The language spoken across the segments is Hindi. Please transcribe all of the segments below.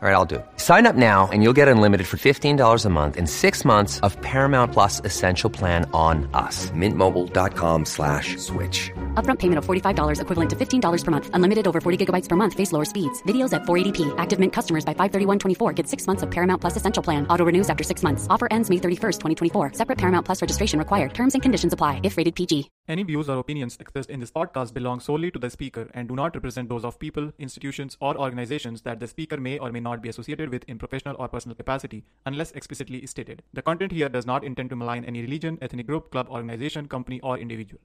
All right, I'll do it. Sign up now and you'll get unlimited for $15 a month in six months of Paramount Plus Essential Plan on us. Mintmobile.com slash switch. Upfront payment of $45 equivalent to $15 per month. Unlimited over 40 gigabytes per month. Face lower speeds. Videos at 480p. Active Mint customers by 531.24 get six months of Paramount Plus Essential Plan. Auto renews after six months. Offer ends May 31st, 2024. Separate Paramount Plus registration required. Terms and conditions apply if rated PG. Any views or opinions expressed in this podcast belong solely to the speaker and do not represent those of people, institutions, or organizations that the speaker may or may not be associated with in professional or personal capacity, unless explicitly stated. The content here does not intend to malign any religion, ethnic group, club, organization, company, or individual.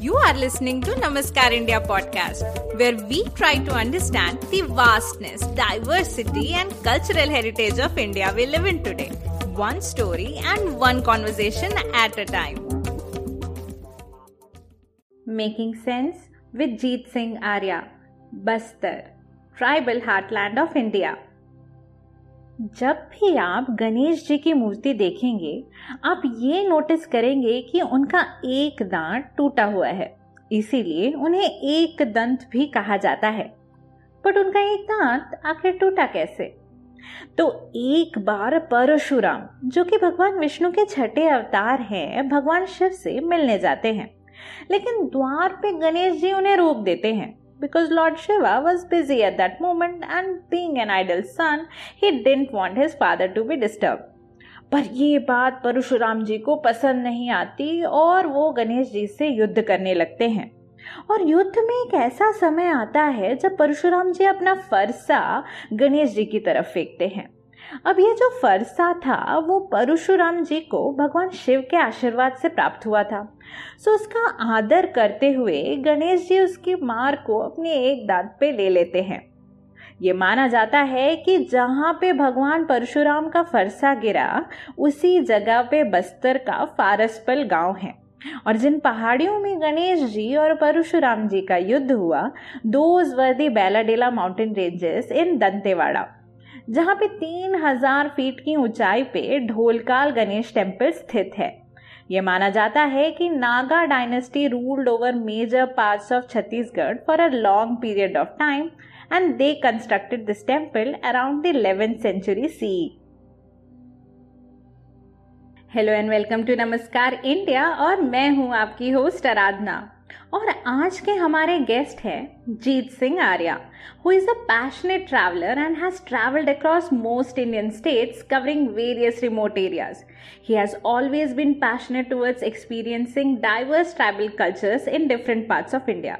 You are listening to Namaskar India podcast, where we try to understand the vastness, diversity, and cultural heritage of India we live in today. One story and one conversation at a time. Making Sense with Jeet Singh Arya, Bastar, Tribal heartland of India. जब भी आप गणेश जी की मूर्ति देखेंगे, आप ये नोटिस करेंगे कि उनका एक दांत टूटा हुआ है। इसीलिए उन्हें एक दंत भी कहा जाता है। बट उनका एक दांत आखिर टूटा कैसे? तो एक बार परशुराम, जो कि भगवान विष्णु के छठे अवतार हैं, भगवान शिव से मिलने जाते हैं। लेकिन द्वार पे गणेश जी उन्हें रोक देते हैं। Because Lord Shiva was busy at that moment and being an idle son, he didn't want his father to be disturbed. पर ये बात परशुराम जी को पसंद नहीं आती और वो गणेश जी से युद्ध करने लगते हैं और युद्ध में एक ऐसा समय आता है जब परशुराम जी अपना फरसा गणेश जी की तरफ़ फेंकते हैं अब ये जो फरसा था, वो परशुराम जी को भगवान शिव के आशीर्वाद से प्राप्त हुआ था। सो उसका आदर करते हुए गणेश जी उसकी मार को अपने एक दांत पे ले लेते हैं। ये माना जाता है कि जहाँ पे भगवान परशुराम का फरसा गिरा, उसी जगह पे बस्तर का फारसपल गाँव है। और जिन पहाड़ियों में गणेश जी और परशुराम जी का युद्ध हुआ, those were the Bailadila mountain ranges in Dantewada. जहाँ पे तीन हज़ार फीट की ऊंचाई पे ढोलकाल गणेश टेंपल स्थित है। ये माना जाता है कि Naga dynasty ruled over major parts of Chhattisgarh for a long period of time and they constructed this temple around the eleventh century C. Hello and welcome to Namaskar India और मैं हूँ आपकी होस्ट आराधना। और आज के हमारे गेस्ट हैं Jeet Singh Arya who is a passionate traveller and has travelled across most Indian states covering various remote areas he has always been passionate towards experiencing diverse tribal cultures in different parts of India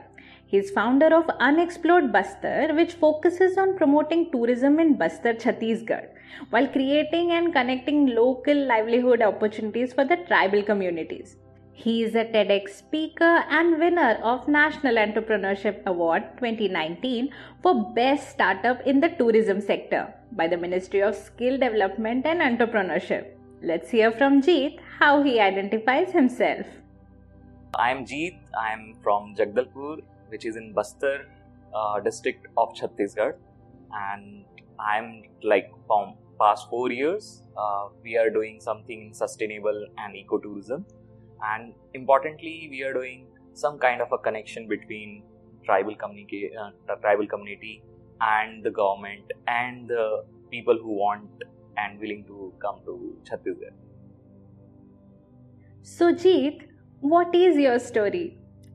He is founder of Unexplored Bastar, which focuses on promoting tourism in Bastar, Chhattisgarh, while creating and connecting local livelihood opportunities for the tribal communities. He is a TEDx speaker and winner of National Entrepreneurship Award 2019 for Best Startup in the Tourism Sector by the Ministry of Skill Development and Entrepreneurship. Let's hear from Jeet how he identifies himself. I'm Jeet. I'm from Jagdalpur, which is in Bastar uh, district of Chhattisgarh, and I'm like from past four years. Uh, we are doing something in sustainable and ecotourism and importantly we are doing some kind of a connection between tribal community uh, tribal community and the government and the people who want and willing to come to Chhattisgarh. So Jeet, what is your story?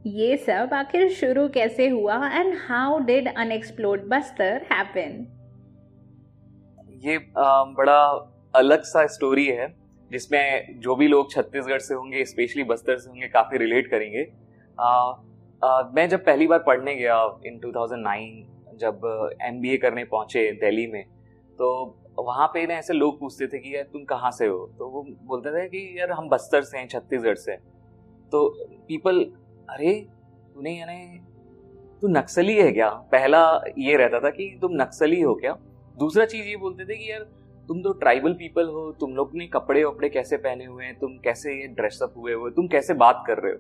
ये सब आखिर शुरू कैसे हुआ and how did unexplored Bastar happen ये बड़ा अलग सा स्टोरी है जिसमें जो भी लोग छत्तीसगढ़ से होंगे स्पेशली बस्तर से होंगे काफ़ी रिलेट करेंगे। आ, आ, मैं जब पहली बार पढ़ने गया इन 2009 जब एमबीए करने पहुँचे दिल्ली में तो वहाँ पे ना ऐसे लोग पूछते थे कि यार तुम कहाँ से हो? तो वो बोलते थे कि यार हम बस्तर से हैं छत्तीसगढ़ से तो पीपल अरे तूने यानी तू नक्सली है क्या? पहला ये रहता था कि तुम नक्सली हो क्या? दूसरा चीज़ ये बोलते थे कि यार तुम तो ट्राइबल पीपल हो, तुम लोग ने कपड़े वपड़े कैसे पहने हुए हैं, तुम कैसे ये ड्रेसअप हुए हुए तुम कैसे बात कर रहे हो?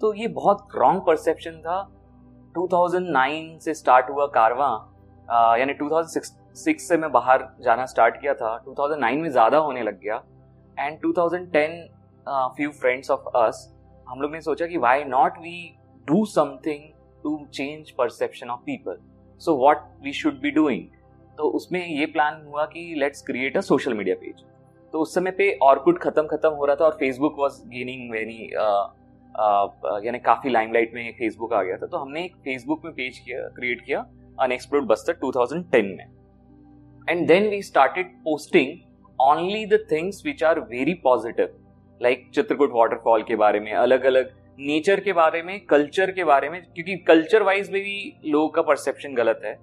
तो ये बहुत रॉन्ग परसेप्शन था। 2009 से स्टार्ट हुआ कारवा यानी 2006 से मैं बाहर जाना स्टार्ट किया था 2009 में ज़्यादा होने लग गया। And 2010 few friends of us हम लोग ने सोचा कि why not we do something to change perception of people so what we should be doing तो उसमें ये प्लान हुआ कि let's create a social media page तो उस समय पे ऑर्कुड खत्म खत्म हो रहा था और फेसबुक वॉज़ गेनिंग वेरी यानी काफ़ी लाइमलाइट में फेसबुक आ गया था। तो हमने एक फेसबुक में पेज किया क्रिएट किया अनएक्सप्लोर्ड बस्तर 2010 में। And then we started posting only the things which are very positive like Chitrakoot waterfall के बारे में अलग अलग नेचर के बारे में कल्चर के बारे में, क्योंकि कल्चर वाइज में भी लोगों का परसेप्शन गलत है।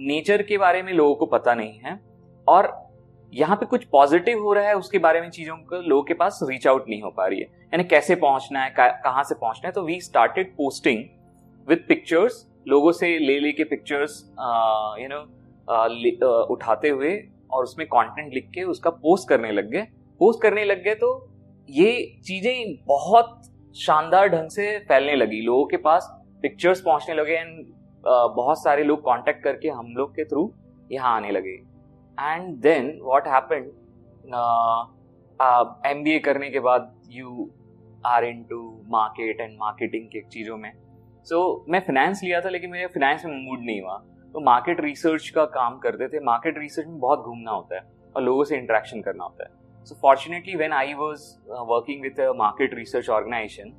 नेचर के बारे में लोगों को पता नहीं है और यहाँ पे कुछ पॉजिटिव हो रहा है, उसके बारे में चीज़ों को लोगों के पास रीच आउट नहीं हो पा रही है। यानी कैसे पहुँचना है, कहाँ से पहुँचना है? तो we started posting with pictures लोगों से ले लेके पिक्चर्स यू नो उठाते हुए और उसमें कंटेंट लिख के उसका पोस्ट करने लग गए। पोस्ट करने लग गए तो ये चीज़ें बहुत शानदार ढंग से फैलने लगी। लोगों के पास पिक्चर्स पहुँचने लगे एंड बहुत सारे लोग कांटेक्ट करके हम लोग के थ्रू यहाँ आने लगे। And then what happen M B A करने के बाद you are into market and marketing के चीज़ों में। सो so, मैं फिनेंस लिया था लेकिन मेरे फिनेंस में मूड नहीं हुआ। तो मार्केट रिसर्च का काम करते थे। मार्केट रिसर्च में बहुत घूमना होता है और लोगों से इंट्रैक्शन करना होता है। So fortunately when I was working with market research organisation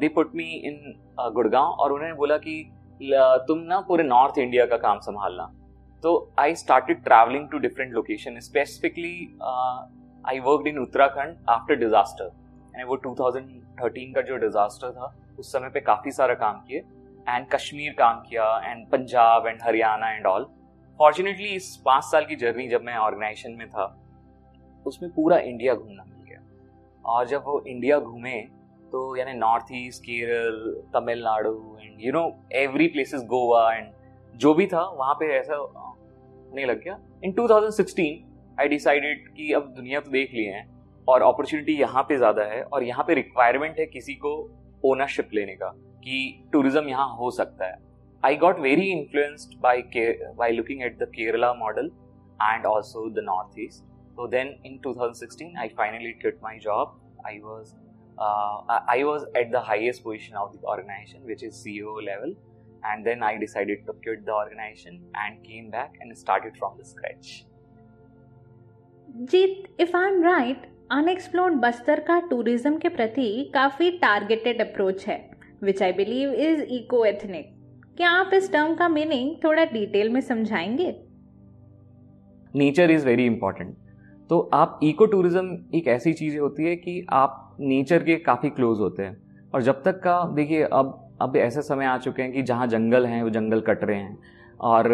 they put me in Gurgaon और उन्होंने बोला कि तुम ना पूरे नॉर्थ इंडिया का काम संभालना। तो I started travelling to different location specifically I work in Uttarakhand after disaster यानी वो 2013 का जो डिजास्टर था, उस समय पे काफ़ी सारा काम किए। एंड कश्मीर काम किया and Punjab and Haryana and all fortunately इस पाँच साल की जर्नी जब मैं ऑर्गेनाइजेशन में था, उसमें पूरा इंडिया घूमना मिल गया। और जब वो इंडिया घूमे तो यानी north east Kerala Tamil Nadu and you know every places Goa and जो भी था वहाँ पे ऐसा नहीं लग गया। इन 2016 आई डिसाइडेड कि अब दुनिया तो देख लिए हैं और अपॉर्चुनिटी यहाँ पे ज़्यादा है और यहाँ पे रिक्वायरमेंट है किसी को ओनरशिप लेने का कि टूरिज़्म यहाँ हो सकता है। I got very influenced by by looking at the Kerala model and also the north east So then in 2016, I finally quit job. I was uh, I was at the highest position of the organization, which is CEO level. And then I decided to quit the organization and came back and started from the scratch. Jeet if I am right unexplored Bastar का टूरिज़्म के प्रति काफ़ी टारगेटेड अप्रोच है which I believe is eco ethnic क्या आप इस टर्म का मीनिंग थोड़ा डिटेल में समझाएँगे नेचर इज़ वेरी इंपॉर्टेंट तो आप इको टूरिज़्म एक ऐसी चीज़ होती है कि आप नेचर के काफ़ी क्लोज होते हैं। और जब तक का, देखिए, अब अब ऐसे समय आ चुके हैं कि जहाँ जंगल हैं, वो जंगल कट रहे हैं। और,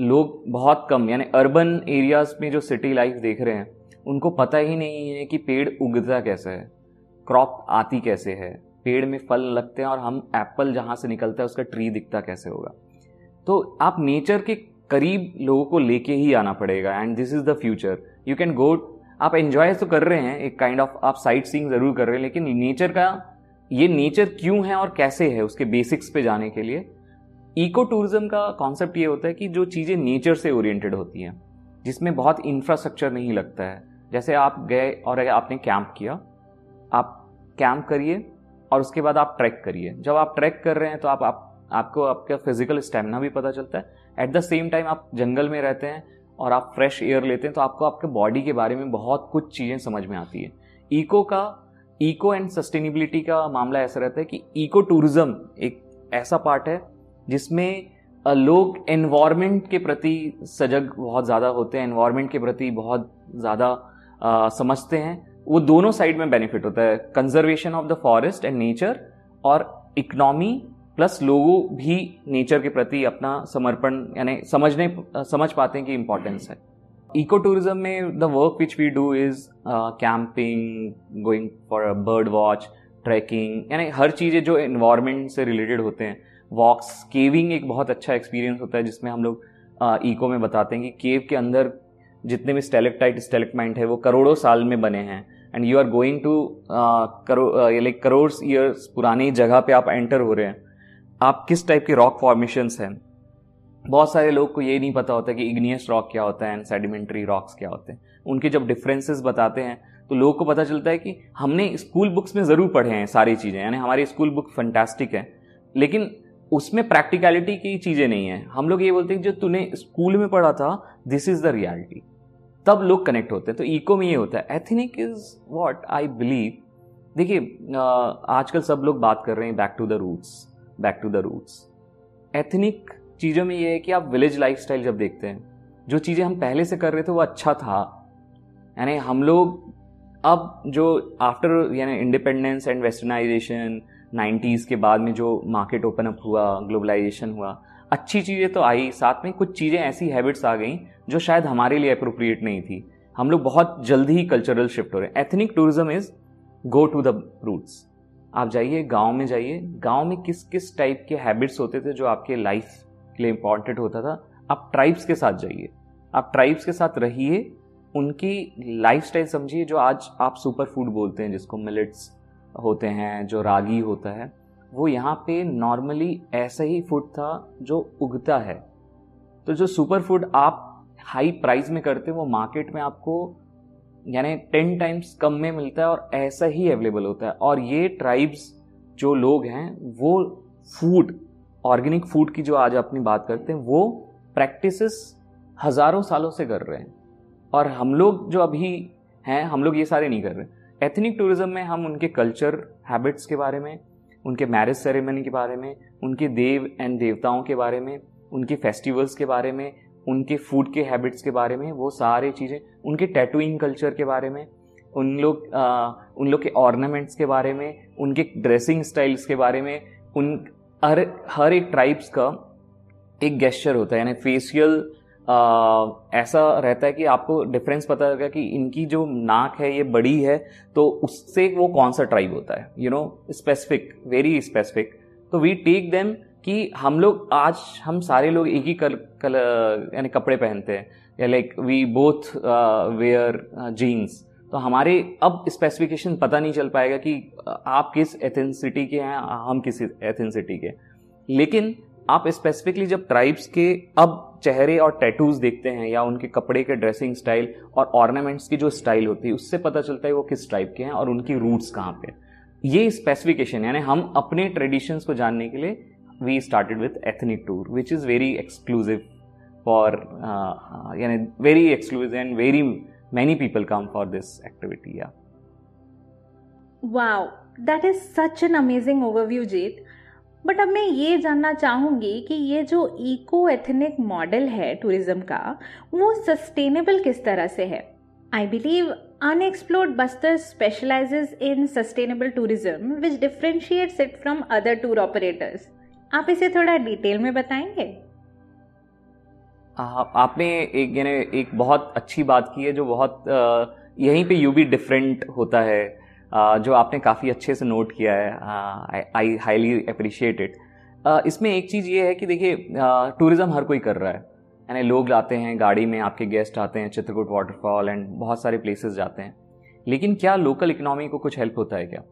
लोग बहुत कम, यानी अर्बन एरियाज़ में जो सिटी लाइफ देख रहे हैं, उनको पता ही नहीं है कि पेड़ उगता कैसे है क्रॉप आती कैसे है। पेड़ में फल लगते हैं और हम एप्पल जहाँ से निकलता है, उसका ट्री दिखता कैसे होगा। तो आप नेचर के करीब लोगों को लेके ही आना पड़ेगा and this is the future you can go आप एंजॉय तो कर रहे हैं एक काइंड kind ऑफ़ of, आप साइट सीइंग ज़रूर कर रहे हैं लेकिन नेचर का ये नेचर क्यों है और कैसे है उसके बेसिक्स पे जाने के लिए? इको टूरिज़्म का कॉन्सेप्ट ये होता है कि जो चीज़ें नेचर से ओरिएंटेड होती हैं जिसमें बहुत इंफ्रास्ट्रक्चर नहीं लगता है। जैसे आप गए और आपने कैंप किया आप कैंप करिए और उसके बाद आप ट्रैक करिए। जब आप ट्रैक कर रहे हैं तो आप, आप आपको आपका फ़िज़िकल स्टेमिना भी पता चलता है। एट द सेम टाइम आप जंगल में रहते हैं और आप फ्रेश एयर लेते हैं तो आपको आपके बॉडी के बारे में बहुत कुछ चीज़ें समझ में आती है। इको का, इको एंड सस्टेनेबिलिटी का मामला ऐसा रहता है कि इको टूरिज़्म एक ऐसा पार्ट है जिसमें लोग एनवायरमेंट के प्रति सजग बहुत ज़्यादा होते हैं एनवायरमेंट के प्रति बहुत ज़्यादा समझते हैं। वो दोनों साइड में बेनिफिट होता है, conservation of the forest and nature और इकोनॉमी प्लस लोगों भी नेचर के प्रति अपना समर्पण, यानी समझने, समझ पाते हैं कि इम्पोर्टेंस है। इको टूरिज़्म में the work which we do is camping going for bird watch trekking यानी हर चीज़ें जो इन्वायरमेंट से रिलेटेड होते हैं। वॉक्स केविंग एक बहुत अच्छा एक्सपीरियंस होता है, जिसमें हम लोग इको में बताते हैं कि केव के अंदर जितने भी स्टेलेक्टाइट स्टेलेक्टमाइंट है, वो करोड़ों साल में बने हैं। And you are going to करो लाइक करोड़ ईयर्स पुरानी जगह पे आप एंटर हो रहे हैं। आप किस टाइप के रॉक फॉर्मेशंस हैं? बहुत सारे लोग को ये नहीं पता होता कि इग्नियस रॉक क्या होता है एंड सेडिमेंट्री रॉक्स क्या होते हैं। उनके जब डिफरेंसेस बताते हैं तो लोगों को पता चलता है कि हमने स्कूल बुक्स में ज़रूर पढ़े हैं सारी चीज़ें, यानी हमारी स्कूल बुक फंटास्टिक है। लेकिन उसमें प्रैक्टिकलिटी की चीज़ें नहीं है। हम लोग ये बोलते हैं जो तूने स्कूल में पढ़ा था दिस इज़ द रियलिटी तब लोग कनेक्ट होते हैं। तो इको में ये होता है ethnic is what I believe देखिए आजकल सब लोग बात कर रहे हैं back to the roots back to the roots ethnic चीज़ों में ये है कि आप विलेज लाइफ जब देखते हैं, जो चीज़ें हम पहले से कर रहे थे वो अच्छा था। यानी हम लोग अब जो आफ्टर यानी इंडिपेंडेंस एंड वेस्टर्नाइजेशन नाइन्टीज़ के बाद में जो मार्केट ओपन अप हुआ ग्लोबलाइजेशन हुआ, अच्छी चीज़ें तो आई। साथ में कुछ चीज़ें ऐसी हैबिट्स आ गई, जो शायद हमारे लिए अप्रोप्रिएट नहीं थी। हम लोग बहुत जल्दी ही कल्चरल शिफ्ट हो रहे हैं। Ethnic tourism is go to the roots आप जाइए, गाँव में जाइए। गाँव में किस किस टाइप के हैबिट्स होते थे जो आपके लाइफ के लिए इंपॉर्टेंट होता था? आप ट्राइब्स के साथ जाइए। आप ट्राइब्स के साथ रहिए। उनकी लाइफ समझिए जो आज आप सुपर फ़ूड बोलते हैं, जिसको मिलेट्स होते हैं, जो रागी होता है, वो यहाँ पे नॉर्मली ऐसा ही फ़ूड था जो उगता है। तो जो सुपर फ़ूड आप हाई प्राइस में करते हैं, वो मार्केट में आपको यानी टेन टाइम्स कम में मिलता है और ऐसा ही अवेलेबल होता है। और ये ट्राइब्स जो लोग हैं, वो फ़ूड ऑर्गेनिक फ़ूड की जो आज अपनी बात करते हैं, वो प्रैक्टिस हज़ारों सालों से कर रहे हैं। और हम लोग जो अभी हैं, हम लोग ये सारे नहीं कर रहे। एथनिक टूरिज़्म में हम उनके कल्चर हैबिट्स के बारे में, उनके मैरिज सेरेमनी के बारे में, उनके देव एंड देवताओं के बारे में, उनके फेस्टिवल्स के बारे में उनके फ़ूड के हैबिट्स के बारे में, वो सारी चीज़ें, उनके टैटूइंग कल्चर के बारे में, उन लोग उन लोग के ऑर्नामेंट्स के बारे में, उनके ड्रेसिंग स्टाइल्स के बारे में, उन, हर हर एक ट्राइब्स का एक गेस्चर होता है। यानी फेशियल ऐसा रहता है कि आपको डिफरेंस पता लगेगा कि इनकी जो नाक है, ये बड़ी है तो उससे वो कौन सा ट्राइब होता है? You know specific very specific तो वी टेक देम कि हम लोग, आज हम सारे लोग एक ही कल कल यानी कपड़े पहनते हैं। या like we both wear jeans तो हमारे अब स्पेसिफिकेशन पता नहीं चल पाएगा कि आप किस एथेंसिटी के हैं, हम किस एथेंसिटी के। लेकिन आप स्पेसिफिकली जब ट्राइब्स के अब चेहरे और टैटूज देखते हैं या उनके कपड़े के ड्रेसिंग स्टाइल और ऑर्नामेंट्स की जो स्टाइल होती है, उससे पता चलता है वो किस टाइप के हैं और उनकी रूट्स कहाँ पे ये स्पेसिफिकेशन यानी हम अपने ट्रेडिशंस को जानने के लिए We started with ethnic tour which is very exclusive for यानी very exclusive and very many people come for this activity या Wow, that is such an amazing overview, Jeet. But अब मैं ये जानना चाहूँगी कि ये जो इको एथनिक मॉडल है टूरिज्म का वो सस्टेनेबल किस तरह से है I believe unexplored Bastar specialises in sustainable tourism which differentiates it from other tour operators आप इसे थोड़ा डिटेल में बताएँगे? आ, आपने एक यानी एक बहुत अच्छी बात की है जो बहुत यहीं पे यू भी डिफरेंट होता है आ, जो आपने काफ़ी अच्छे से नोट किया है आई हाईली अप्रिशिएट इट इसमें एक चीज़ ये है कि देखिए टूरिज़्म हर कोई कर रहा है। यानी लोग आते हैं गाड़ी में आपके गेस्ट आते हैं चित्रकूट वाटरफॉल एंड बहुत सारे प्लेसेस जाते हैं। लेकिन क्या लोकल इकोनॉमी को कुछ हेल्प होता है क्या?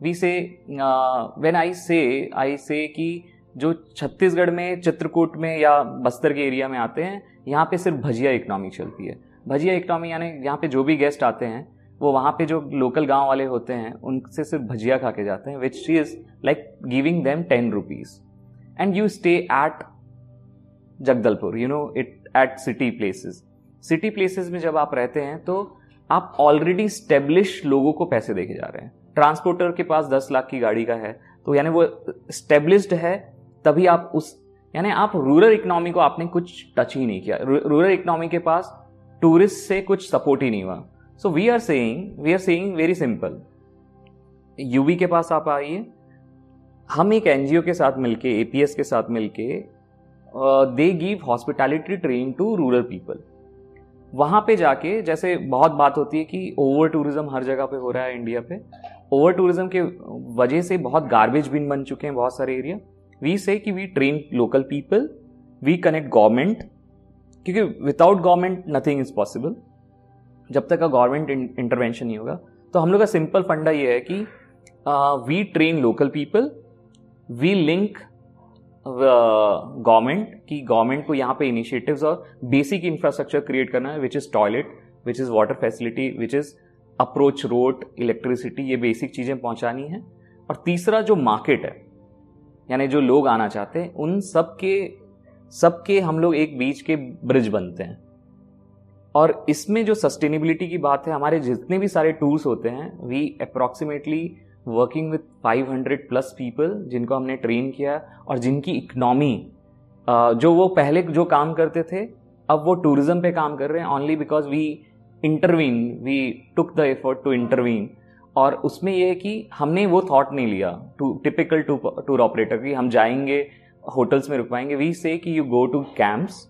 वी से व्हेन आई से आई से कि जो छत्तीसगढ़ में, चित्रकूट में या बस्तर के एरिया में आते हैं, यहाँ पे सिर्फ़ भजिया इकनॉमी चलती है। भजिया इकनॉमी यानी यहाँ पे जो भी गेस्ट आते हैं, वो वहाँ पे जो लोकल गाँव वाले होते हैं, उनसे सिर्फ़ भजिया खा के जाते हैं which she is like giving them ten rupees and you stay at Jagdalpur you know it at city places city places में जब आप रहते हैं तो आप ऑलरेडी स्टेब्लिश लोगों को पैसे देके जा रहे हैं। ट्रांसपोर्टर के पास दस लाख की गाड़ी का है तो यानी वो स्टेब्लिश्ड है, तभी आप उस, यानी आप रूरल इकोनॉमी को आपने कुछ टच ही नहीं किया। रूरल इकोनॉमी के पास टूरिस्ट से कुछ सपोर्ट ही नहीं हुआ। So we are saying we are saying very simple UV के पास आप आइए। हम एक एनजीओ के साथ मिलके एपीएस के साथ मिलके they give hospitality train to rural people वहाँ पे जाके, जैसे बहुत बात होती है कि ओवर टूरिज़्म हर जगह पे हो रहा है इंडिया पे ओवर टूरिज़्म के वजह से बहुत गार्बेज बिन बन चुके हैं बहुत सारे एरिया वी से कि we train local people we connect government क्योंकि without government nothing is possible जब तक का गवर्नमेंट इंटरवेंशन नहीं होगा। तो हम लोग का सिंपल फंडा ये है कि we train local people we link government की गवर्नमेंट को यहाँ पे इनिशिएटिव्स और बेसिक इंफ्रास्ट्रक्चर क्रिएट करना है which is toilet which is water facility which is approach road electricity ये बेसिक चीज़ें पहुंचानी है। और तीसरा जो मार्केट है, यानी जो लोग आना चाहते हैं, उन सब के सबके हम लोग एक बीच के ब्रिज बनते हैं। और इसमें जो सस्टेनेबिलिटी की बात है, हमारे जितने भी सारे टूर्स होते हैं we approximately working with 500 plus people जिनको हमने ट्रेन किया और जिनकी इकनॉमी जो वो पहले जो काम करते थे, अब वो टूरिज़्म पे काम कर रहे हैं only because we intervene we took the effort to intervene और उसमें यह है कि हमने वो थॉट नहीं लिया to typical to tour operator की, हम जाएँगे होटल्स में रुकवाएँगे वी से कि यू गो टू कैंप्स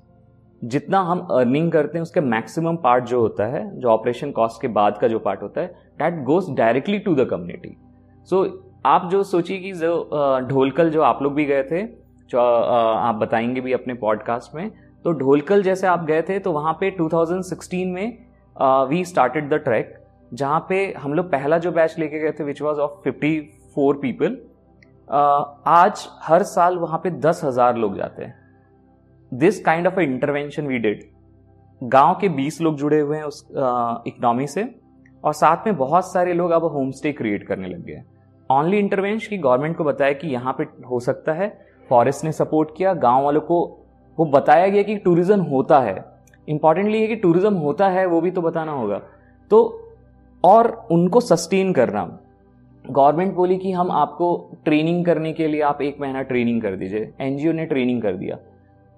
जितना हम अर्निंग करते हैं, उसके मैक्सिमम पार्ट जो होता है, जो ऑपरेशन कॉस्ट के बाद का जो पार्ट होता है that goes directly to the community so आप जो सोचिए कि जो ढोलकल जो आप लोग भी गए थे, जो आप बताएँगे भी अपने पॉडकास्ट में तो ढोलकल जैसे आप गए थे तो वहाँ पे 2016 में वी स्टार्टेड द ट्रैक जहाँ पे हम लोग पहला जो बैच लेके गए थे which was of fifty four people आज हर साल वहाँ पे दस हज़ार लोग जाते हैं। This kind of intervention we did गाँव के बीस लोग जुड़े हुए हैं उस इकोनॉमी से, और साथ में बहुत सारे लोग अब होम स्टे क्रिएट करने लग गए ऑनली इंटरवेंशन की गवर्नमेंट को बताया कि यहाँ पे हो सकता है। फॉरेस्ट ने सपोर्ट किया, गाँव वालों को वो बताया गया कि टूरिज़्म होता है। इंपॉर्टेंटली है कि टूरिज़्म होता है, वो भी तो बताना होगा। तो और उनको सस्टेन करना। गवर्नमेंट बोली कि हम आपको ट्रेनिंग करने के लिए आप एक महीना ट्रेनिंग कर दीजिए। एनजीओ ने ट्रेनिंग कर दिया।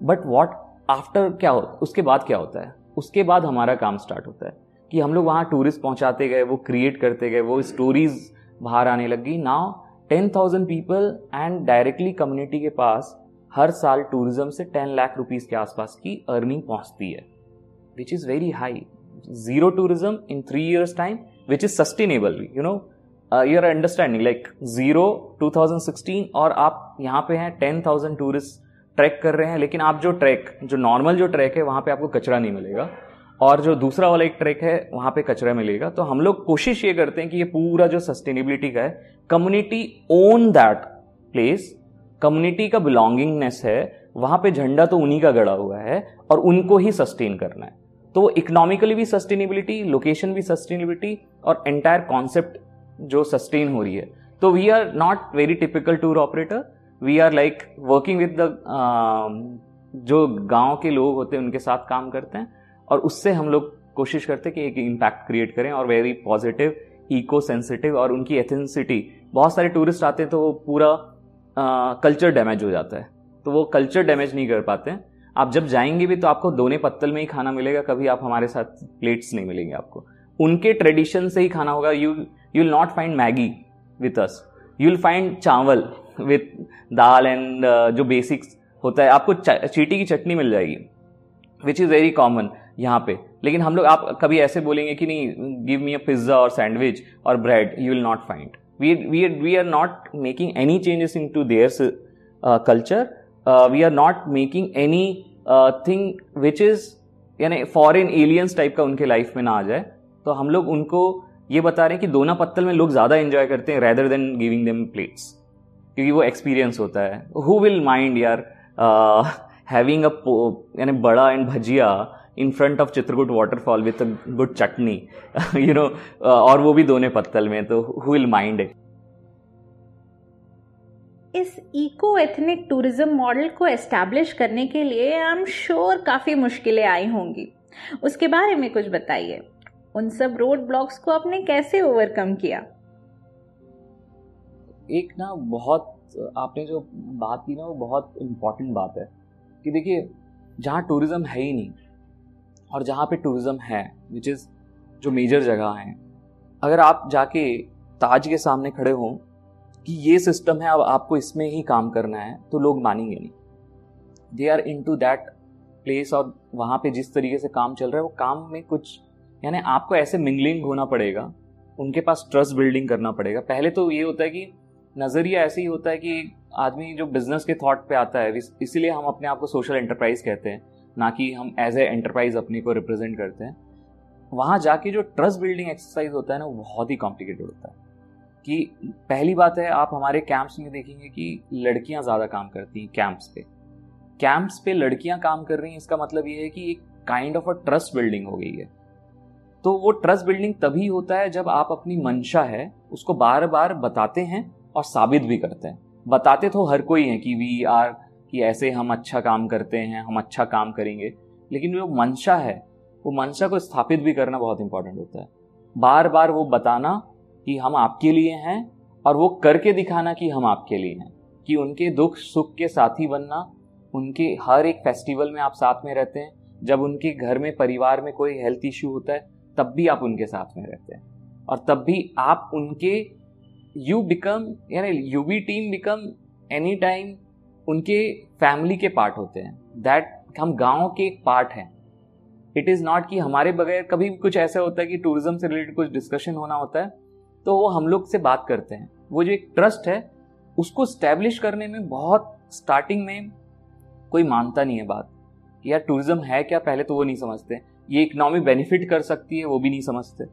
बट वॉट आफ्टर क्या हो, उसके बाद क्या होता है? उसके बाद हमारा काम स्टार्ट होता है। कि हम लोग वहाँ टूरिस्ट पहुँचाते गए, वो क्रिएट करते गए, वो स्टोरीज बाहर आने लगी now ten thousand people and directly community के पास हर साल टूरिज़्म से टेन लाख रुपीज़ के आसपास की अर्निंग पहुँचती है। Which is very high zero tourism in three years time which is sustainable you know your understanding like zero 2016 और आप यहाँ पे हैं टेन थाउज़ेंड टूरिस्ट ट्रैक कर रहे हैं, लेकिन आप जो ट्रैक जो नॉर्मल जो ट्रैक है, वहाँ पे आपको कचरा नहीं मिलेगा। और जो दूसरा वाला एक ट्रैक है, वहाँ पे कचरा मिलेगा। तो हम लोग कोशिश ये करते हैं कि ये पूरा जो सस्टेनेबिलिटी का है community own that place community का बिलोंगिंगनेस है, वहाँ पे झंडा तो उन्हीं का गड़ा हुआ है, और उनको ही सस्टेन करना है। तो वो इकोनॉमिकली भी सस्टेनेबिलिटी लोकेशन भी सस्टेनेबिलिटी और एंटायर कॉन्सेप्ट जो सस्टेन हो रही है। तो we are not very typical tour operator we are like working with the जो गाँव के लोग होते हैं, उनके साथ काम करते हैं और उससे हम लोग कोशिश करते हैं कि एक इम्पैक्ट क्रिएट करें और वेरी पॉजिटिव इको सेंसिटिव और उनकी एथेंसिटी बहुत सारे टूरिस्ट आते हैं तो वो पूरा कल्चर डैमेज हो जाता है। तो वो कल्चर डैमेज नहीं कर पाते हैं। आप जब जाएँगे भी तो आपको दोने पत्तल में ही खाना मिलेगा कभी आप हमारे साथ प्लेट्स नहीं मिलेंगे आपको। उनके ट्रेडिशन से ही खाना होगा। You you will not find Maggi with us you will find chawal with dal and जो बेसिक्स होता है। आपको चीटी की चटनी मिल जाएगी विच इज़ वेरी कॉमन यहाँ पे। लेकिन हम लोग आप कभी ऐसे बोलेंगे कि नहीं गिव मी अ पिज़्ज़ा और सैंडविच और bread you will not find we we we are not making any changes into their uh, culture. Uh, we are not making any which is यानी फॉरेन एलियंस टाइप का उनके लाइफ में ना आ जाए। तो हम लोग उनको ये बता रहे हैं कि दोना पत्तल में लोग ज़्यादा एंजॉय करते हैं rather than giving them plates क्योंकि वो एक्सपीरियंस होता है। हु विल माइंड यार हैविंग अ यानी vada and bhajiya in front of Chitrakoot waterfall with a good chutney. You know और वो भी दोने पत्तल में तो हु विल माइंड इट इस इको एथनिक टूरिज़्म मॉडल को एस्टैब्लिश करने के लिए आई एम श्योर काफ़ी मुश्किलें आई होंगी। उसके बारे में कुछ बताइए। उन सब रोड ब्लॉक्स को आपने कैसे ओवरकम किया? एक ना बहुत, आपने जो बात की ना, वो बहुत इम्पोर्टेंट बात है कि देखिए, जहाँ टूरिज़्म है ही नहीं और जहाँ पे टूरिज़्म है विच इज़ जो मेजर जगह हैं, अगर आप जाके ताज के सामने खड़े हों कि ये सिस्टम है, अब आपको इसमें ही काम करना है तो लोग मानेंगे नहीं। They are into that place और वहाँ पे जिस तरीके से काम चल रहा है, वो काम में कुछ, यानी आपको ऐसे मिंगलिंग होना पड़ेगा, उनके पास ट्रस्ट बिल्डिंग करना पड़ेगा। पहले तो ये होता है कि नज़रिया ऐसे ही होता है कि आदमी जो बिज़नेस के थॉट पे आता है इसीलिए हम अपने आप को सोशल एंटरप्राइज कहते हैं, ना कि हम एज ए एंटरप्राइज अपने को रिप्रेजेंट करते हैं। वहाँ जाके जो ट्रस्ट बिल्डिंग एक्सरसाइज होता है ना, वो बहुत ही कॉम्प्लिकेटेड होता है। कि पहली बात है, आप हमारे कैंप्स में देखेंगे कि लड़कियाँ ज़्यादा काम करती हैं कैंप्स पे। कैंप्स पे लड़कियाँ काम कर रही हैं, इसका मतलब ये है कि एक kind of a trust building हो गई है। तो वो ट्रस्ट बिल्डिंग तभी होता है जब आप अपनी मंशा है, उसको बार बार बताते हैं और साबित भी करते हैं। बताते तो हर कोई है कि वी आर कि ऐसे हम अच्छा काम करते हैं, हम अच्छा काम करेंगे। लेकिन जो मंशा है, वो मंशा को स्थापित भी करना बहुत इंपॉर्टेंट होता है। बार बार वो बताना कि हम आपके लिए हैं और वो करके दिखाना कि हम आपके लिए हैं, कि उनके दुख सुख के साथी बनना, उनके हर एक फेस्टिवल में आप साथ में रहते हैं, जब उनके घर में, परिवार में कोई हेल्थ इश्यू होता है, तब भी आप उनके साथ में रहते हैं। और तब भी आप उनके यू बिकम यानी you be team become any time उनके फैमिली के पार्ट होते हैं। दैट हम गाँव के एक पार्ट हैं। इट इज़ नॉट कि हमारे बगैर कभी कुछ ऐसा होता है कि टूरिज़्म से रिलेटेड कुछ डिस्कशन होना होता है। तो वो हम लोग से बात करते हैं। वो जो एक ट्रस्ट है, उसको स्टैब्लिश करने में बहुत स्टार्टिंग में कोई मानता नहीं है बात कि यार टूरिज़्म है क्या? पहले तो वो नहीं समझते। ये इकोनॉमी बेनिफिट कर सकती है, वो भी नहीं समझते।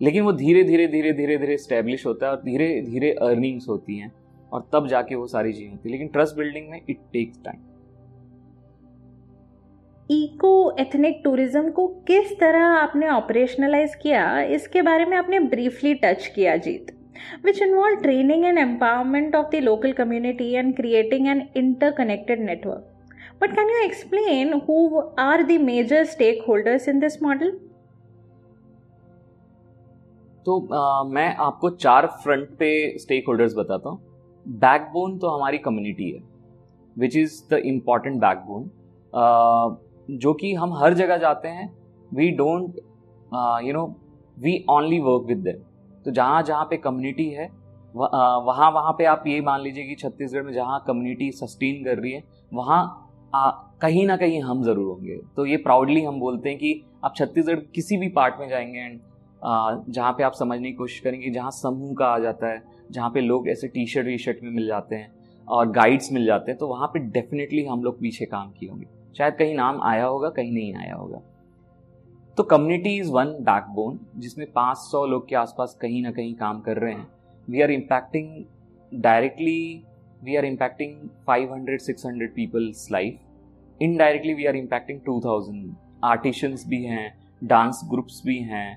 लेकिन वो धीरे धीरे धीरे धीरे धीरे स्टैब्लिश होता है और धीरे धीरे अर्निंग्स होती हैं और तब जाके वो सारी चीज़ें होती है। लेकिन ट्रस्ट बिल्डिंग में it takes time eco ethnic tourism को किस तरह आपने ऑपरेशनलाइज किया इसके बारे में आपने ब्रीफली टच किया Jeet. Which involve training and empowerment of the local community and creating an interconnected network but can you explain who are the major stakeholders in this model तो आ, मैं आपको चार फ्रंट पे स्टेक होल्डर्स बताता हूँ। बैकबोन तो हमारी कम्युनिटी है which is the important backbone जो कि हम हर जगह जाते हैं we don't you know we only work with them तो जहाँ जहाँ पे कम्युनिटी है वहाँ वहाँ पे आप ये मान लीजिए कि छत्तीसगढ़ में जहाँ कम्युनिटी सस्टेन कर रही है, वहाँ कहीं ना कहीं हम ज़रूर होंगे। तो ये प्राउडली हम बोलते हैं कि आप छत्तीसगढ़ किसी भी पार्ट में जाएँगे एंड जहाँ पे आप समझने की कोशिश करेंगे जहाँ समूह का आ जाता है, जहाँ पे लोग ऐसे टी शर्ट वी शर्ट में मिल जाते हैं और गाइड्स मिल जाते हैं तो वहाँ पे डेफिनेटली हम लोग पीछे काम किए होंगे। शायद कहीं नाम आया होगा, कहीं नहीं आया होगा। तो कम्युनिटी इज़ वन बैकबोन जिसमें 500 लोग के आसपास कहीं ना कहीं काम कर रहे हैं। We are impacting directly we are impacting 500 600 peoples life indirectly we are impacting 2000 artisans भी हैं डांस ग्रुप्स भी हैं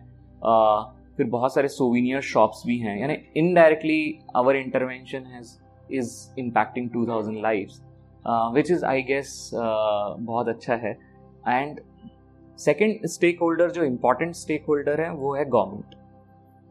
फिर बहुत सारे सोवीनियर शॉप्स भी हैं। यानी indirectly our intervention has is impacting 2000 lifes which is I guess बहुत अच्छा है. एंड सेकेंड स्टेक होल्डर जो इम्पोर्टेंट स्टेक होल्डर है वो है गवर्नमेंट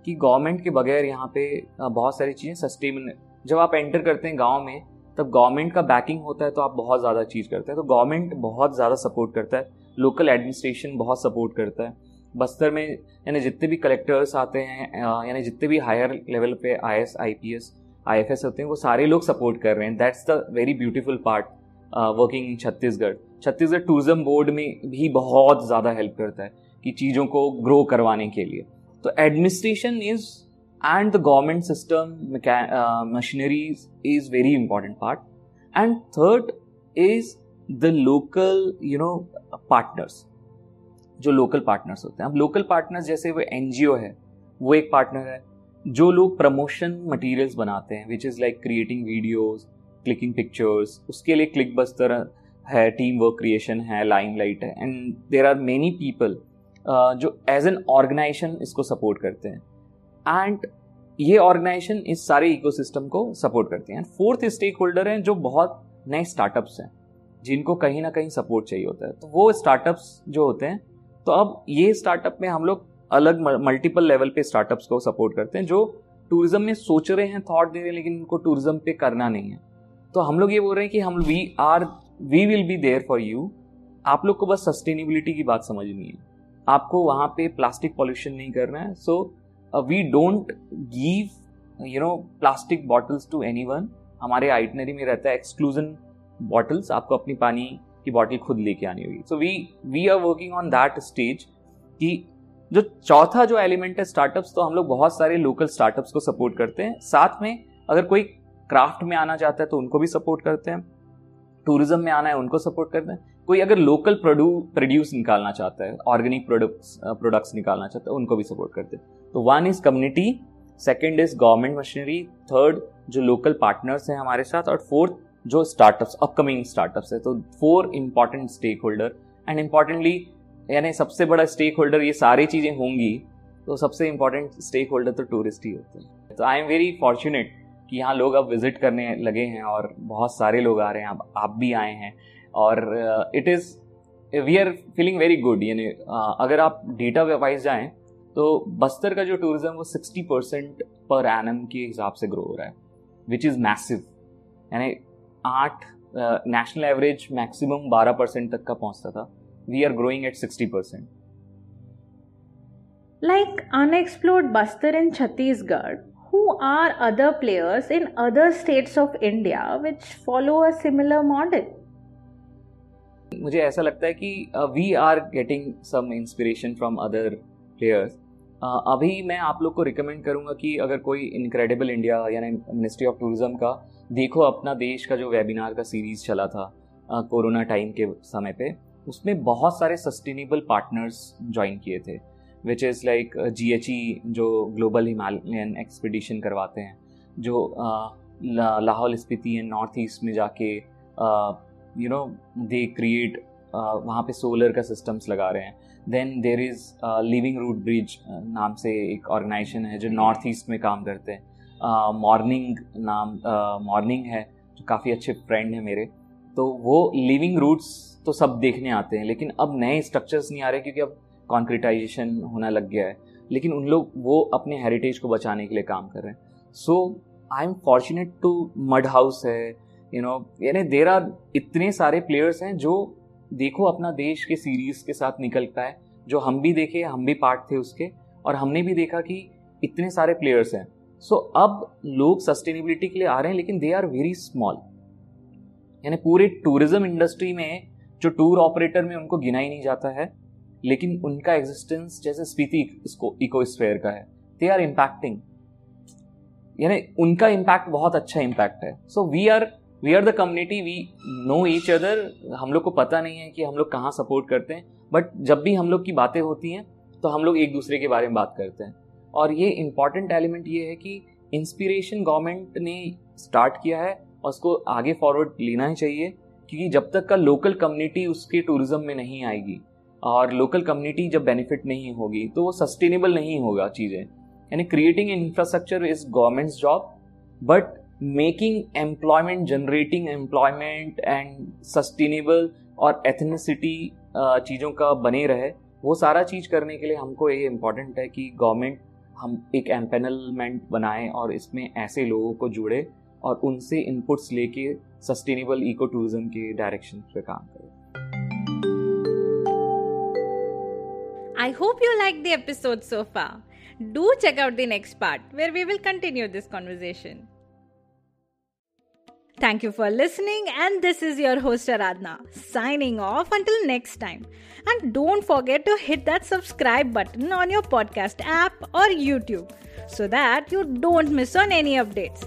कि गवर्नमेंट के बगैर यहाँ पे uh, बहुत सारी चीज़ें सस्टेन जब आप एंटर करते हैं गाँव में तब गवर्नमेंट का बैकिंग होता है तो आप बहुत ज़्यादा चीज़ करते हैं. तो गवर्नमेंट बहुत ज़्यादा सपोर्ट करता है. लोकल एडमिनिस्ट्रेशन बहुत सपोर्ट करता है. बस्तर में यानी जितने भी कलेक्टर्स आते हैं uh, यानी जितने भी हायर लेवल पे I S I P S I F S होते हैं, वो सारे लोग सपोर्ट कर रहे हैं. That's the very beautiful part working in Chhattisgarh Chhattisgarh tourism board में भी बहुत ज़्यादा हेल्प करता है कि चीज़ों को ग्रो करवाने के लिए. तो administration is and the government system machineries is very important part and third is the local you know partners जो लोकल पार्टनर्स होते हैं. अब लोकल पार्टनर्स जैसे वो एन है, वो एक पार्टनर है. जो लोग प्रमोशन मटेरियल्स बनाते हैं which is like creating videos clicking pictures उसके लिए क्लिक बस्तर है टीम वर्क क्रिएशन है लाइम लाइट है and there are many people जो एज एन ऑर्गेनाइजेशन इसको सपोर्ट करते हैं। एंड ये ऑर्गेनाइजेशन इस सारे इकोसिस्टम को सपोर्ट करते हैं। फोर्थ स्टेक होल्डर हैं जो बहुत नए स्टार्टअप्स हैं, जिनको कहीं ना कहीं सपोर्ट चाहिए होता है। तो वो स्टार्टअप्स जो होते हैं तो अब ये स्टार्टअप में हम लोग अलग मल्टीपल लेवल पे स्टार्टअप्स को सपोर्ट करते हैं, जो टूरिज़्म में सोच रहे हैं थॉट दे रहे हैं, लेकिन उनको टूरिज़्म पे करना नहीं है। तो हम लोग ये बोल रहे हैं कि हम we are we will be there for you आप लोग को बस सस्टेनेबिलिटी की बात समझनी है। आपको वहाँ पे प्लास्टिक पॉल्यूशन नहीं करना है। So we don't give you know plastic bottles to any हमारे आइटनरी में रहता है एक्सक्लूजन बॉटल्स आपको अपनी पानी की बॉटल खुद लेके आनी होगी। So we we are working on that stage कि जो चौथा जो एलिमेंट है स्टार्टअप्स तो हम लोग बहुत सारे लोकल स्टार्टअप्स को सपोर्ट करते हैं। साथ में अगर कोई क्राफ्ट में आना चाहता है तो उनको भी सपोर्ट करते हैं। टूरिज़्म में आना है, उनको सपोर्ट करते हैं। कोई अगर लोकल प्रोड्यूस निकालना चाहता है ऑर्गेनिक प्रोडक्ट्स प्रोडक्ट्स निकालना चाहता है, उनको भी सपोर्ट करते हैं। तो one is community second is government machinery third जो लोकल पार्टनर्स हैं हमारे साथ, और फोर्थ जो स्टार्टअप्स अपकमिंग स्टार्टअप्स है। तो four important stakeholder and importantly यानी सबसे बड़ा स्टेक होल्डर ये सारी चीज़ें होंगी तो सबसे इम्पोर्टेंट स्टेक होल्डर तो टूरिस्ट ही होते हैं। तो आई एम वेरी फॉर्चुनेट कि यहाँ लोग अब विज़िट करने लगे हैं और बहुत सारे लोग आ रहे हैं, अब आप भी आए हैं। और it is we are feeling very good यानी अगर आप डेटा वाइज जाएँ तो बस्तर का जो टूरिज़्म वो सिक्सटी परसेंट पर एनम के हिसाब से ग्रो हो रहा है विच इज़ मैसिव यानी आठ नेशनल एवरेज मैक्सिमम बारह परसेंट तक का पहुँचता था। Are growing at sixty percent Like unexplored Bastar in Chhattisgarh, who are other players in other states of India which follow a similar model? मुझे ऐसा लगता है कि we are getting some inspiration from other players अभी मैं आप लोग को रिकमेंड करूँगा कि अगर कोई इनक्रेडिबल इंडिया यानी मिनिस्ट्री ऑफ़ टूरिज़्म का देखो अपना देश का जो वेबिनार का सीरीज़ चला था कोरोना टाइम के समय पे। उसमें बहुत सारे सस्टेनेबल पार्टनर्स ज्वाइन किए थे which is like G H E जो ग्लोबल हिमालयन एक्सपीडिशन करवाते हैं जो Lahaul Spiti and north east में जाके यू नो दे क्रिएट वहाँ पे सोलर का सिस्टम्स लगा रहे हैं। Then there is living root bridge नाम से एक ऑर्गेनाइजेशन है जो नॉर्थ ईस्ट में काम करते हैं। मॉर्निंग uh, नाम मॉर्निंग uh, है जो काफ़ी अच्छे फ्रेंड हैं मेरे। तो वो लिविंग रूट्स तो सब देखने आते हैं लेकिन अब नए स्ट्रक्चर्स नहीं आ रहे क्योंकि अब कॉन्क्रिटाइजेशन होना लग गया है। लेकिन उन लोग वो अपने हेरिटेज को बचाने के लिए काम कर रहे हैं। So I am fortunate to mud house है यू नो यानी देर आर इतने सारे प्लेयर्स हैं जो देखो अपना देश के सीरीज़ के साथ निकलता है जो हम भी देखे हम भी पार्ट थे उसके और हमने भी देखा कि इतने सारे प्लेयर्स हैं। सो so, अब लोग सस्टेनेबिलिटी के लिए आ रहे हैं लेकिन दे आर वेरी स्मॉल यानी पूरे टूरिज़्म इंडस्ट्री में जो टूर ऑपरेटर में उनको गिना ही नहीं जाता है, लेकिन उनका एग्जिस्टेंस जैसे स्पीति इसको इकोस्फेयर का है। दे आर इम्पैक्टिंग यानी उनका इम्पैक्ट बहुत अच्छा इम्पैक्ट है। So we are we are the community we know each other हम लोग को पता नहीं है कि हम लोग कहाँ सपोर्ट करते हैं। बट जब भी हम लोग की बातें होती हैं तो हम लोग एक दूसरे के बारे में बात करते हैं। और ये इंपॉर्टेंट एलिमेंट ये है कि इंस्पिरेशन गवर्नमेंट ने स्टार्ट किया है। और उसको आगे फॉरवर्ड लेना ही चाहिए, क्योंकि जब तक का लोकल कम्युनिटी उसके टूरिज़्म में नहीं आएगी, और लोकल कम्युनिटी जब बेनिफिट नहीं होगी तो वो सस्टेनेबल नहीं होगा चीज़ें। यानी creating infrastructure is government's job but making employment generating employment and sustainable और एथनिसिटी चीज़ों का बने रहे, वो सारा चीज़ करने के लिए हमको ये इंपॉर्टेंट है कि गवर्नमेंट हम एक एम्पेनलमेंट बनाएँ और इसमें ऐसे लोगों को जुड़े और उनसे इनपुट्स लेके सस्टेनेबल इको टूरिज़्म के डायरेक्शन पे काम करें I hope you liked the episode so far. Do check out the next part where we will continue this conversation. Thank you for listening, and this is your host Aradna signing off until next time. And don't forget to hit that subscribe button on your podcast app or YouTube so that you don't miss on any updates.